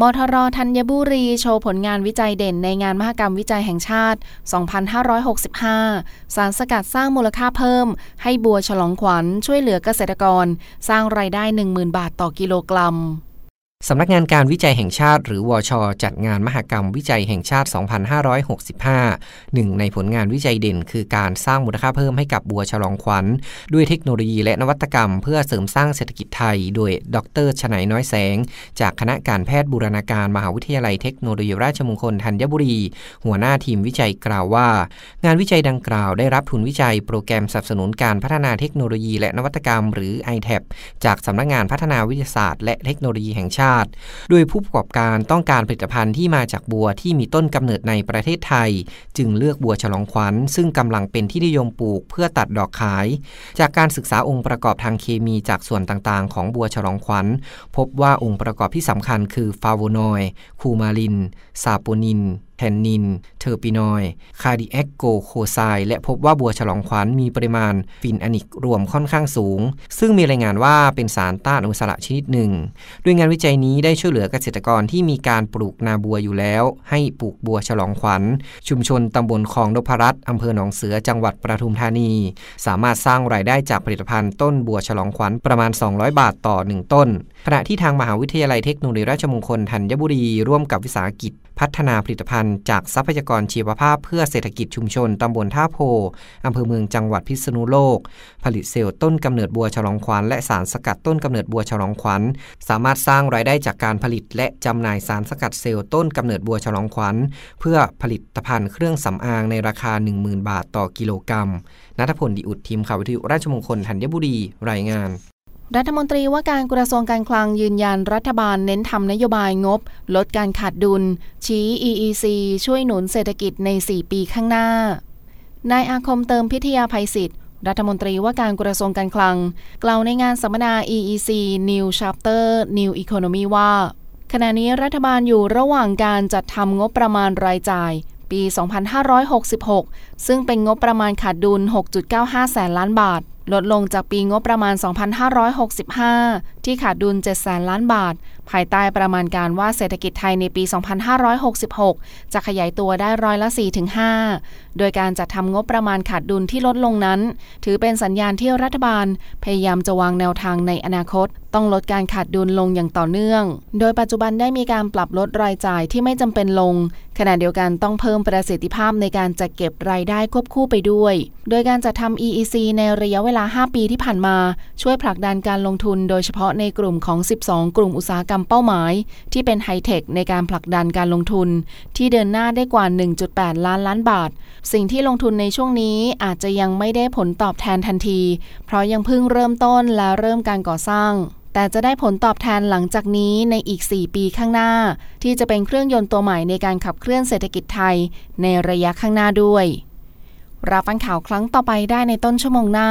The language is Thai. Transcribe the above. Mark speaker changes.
Speaker 1: มทรธัญบุรี โชว์ผลงานวิจัยเด่นในงานมหกรรมวิจัยแห่งชาติ 2565 สารสกัดสร้างมูลค่าเพิ่ม ให้บัวฉลองขวัญช่วยเหลือเกษตรกร สร้างรายได้ 10,000 บาทต่อกิโลกรัม
Speaker 2: สำนักงานการวิจัยแห่งชาติหรือวช จัดงานมหกรรมวิจัยแห่งชาติ 2565 หนึ่งในผลงานวิจัยเด่น คือการสร้างมูลค่าเพิ่มให้กับบัวฉลองขวัญ ด้วยเทคโนโลยีและนวัตกรรม เพื่อเสริมสร้างเศรษฐกิจไทย โดยดรชนัยน้อยแสง จากคณะการแพทย์บูรณาการมหาวิทยาลัยเทคโนโลยีราชมงคลธัญบุรี หัวหน้าทีมวิจัยกล่าวว่า งานวิจัยดังกล่าวได้รับทุนวิจัย โปรแกรมสนับสนุนการพัฒนาเทคโนโลยีและนวัตกรรม หรือ ITAP จากสำนักงานพัฒนาวิทยาศาสตร์ และเทคโนโลยีแห่งชาติโดยผู้ประกอบการต้องการผลิตภัณฑ์ที่มาจากบัวที่มีต้นกำเนิดในประเทศไทย จึงเลือกบัวฉลองขวัญ ซึ่งกำลังเป็นที่นิยมปลูกเพื่อตัดดอกขาย จากการศึกษาองค์ประกอบทางเคมีจากส่วนต่างๆ ของบัวฉลองขวัญ พบว่าองค์ประกอบที่สำคัญคือฟาโวนอยด์coumarin saponin tannin terpenoid cardiac glycoside และพบว่าบัวฉลองขวัญมีปริมาณ phenolic รวมค่อนข้างสูง ซึ่งมีรายงานว่าเป็นสารต้านอนุมูลอิสระชนิดหนึ่ง ด้วยงานวิจัยนี้ได้ช่วยเหลือเกษตรกรที่มีการปลูกนาบัวอยู่แล้ว ให้ปลูกบัวฉลองขวัญ ชุมชนตำบลคลองนพรัตน์อำเภอหนองเสือจังหวัดปทุมธานี สามารถสร้างรายได้จากผลิตภัณฑ์ต้นบัวฉลองขวัญประมาณ 200 บาทต่อ 1 ต้น ขณะที่ทางมหาวิทยาลัยเทคโนโลยีราชมงคลธัญบุรีร่วมกับวิสาหกิจพัฒนาผลิตภัณฑ์จากทรัพยากรชีวภาพเพื่อเศรษฐกิจชุมชนตำบลท่าโพอำเภอเมืองจังหวัดพิษณุโลก ผลิตเซลล์ต้นกำเนิดบัวฉลองขวัญและสารสกัดต้นกำเนิดบัวฉลองขวัญสามารถสร้างรายได้จากการผลิตและจำหน่ายสารสกัดเซลล์ต้นกำเนิดบัวฉลองขวัญเพื่อผลิตภัณฑ์เครื่องสำอางในราคา 10,000 บาทต่อกิโลกรัมนัทพลดิอุดทีมข่าววิทยุราชมงคลธัญบุรีรายงาน
Speaker 1: รัฐมนตรีว่าการกระทรวงการคลังยืนยันรัฐบาลเน้นทำนโยบายงบ ลดการขาดดุล ชี้ EEC ช่วยหนุนเศรษฐกิจใน 4 ปีข้างหน้า นายอาคมเติมพิทยาภัยศิษย์รัฐมนตรีว่าการกระทรวงการคลัง กล่าวในงานสัมมนา EEC New Chapter New Economy ว่า ขณะนี้รัฐบาลอยู่ระหว่างการจัดทำงบประมาณรายจ่าย ปี 2566 ซึ่งเป็นงบประมาณขาดดุล 6.95 แสนล้านบาท ลดลงจากปีงบประมาณ 2565 ที่ขาดดุล7แสนล้านบาท ภายใต้ประมาณการว่าเศรษฐกิจไทยในปี 2566 จะขยายตัวได้ร้อยละ 4-5 โดยการจัดทำงบประมาณขาดดุลที่ลดลงนั้น ถือเป็นสัญญาณที่รัฐบาล พยายามจะวางแนวทางในอนาคต ต้องลดการขาดดุลลงอย่างต่อเนื่อง โดยปัจจุบันได้มีการปรับลดรายจ่ายที่ไม่จำเป็นลง ขณะเดียวกันต้องเพิ่มประสิทธิภาพในการจัดเก็บรายได้ควบคู่ไปด้วย โดยการจัดทำ EEC ในระยะเวลา 5 ปีที่ผ่านมา ช่วยผลักดันการลงทุนโดยเฉพาะในกลุ่มของ 12 กลุ่มอุตสาหกรรมเป้าหมาย ที่เป็นไฮเทคในการผลักดันการลงทุน ที่เดินหน้าได้กว่า 1.8 ล้านล้านบาท สิ่งที่ลงทุนในช่วงนี้อาจจะยังไม่ได้ผลตอบแทนทันที เพราะยังเพิ่งเริ่มต้นและเริ่มการก่อสร้างแต่จะได้ผลตอบแทนหลังจากนี้ในอีก 4 ปีข้างหน้า ที่จะเป็นเครื่องยนต์ตัวใหม่ในการขับเคลื่อนเศรษฐกิจไทย ในระยะข้างหน้าด้วย รับฟังข่าวครั้งต่อไปได้ในต้นชั่วโมงหน้า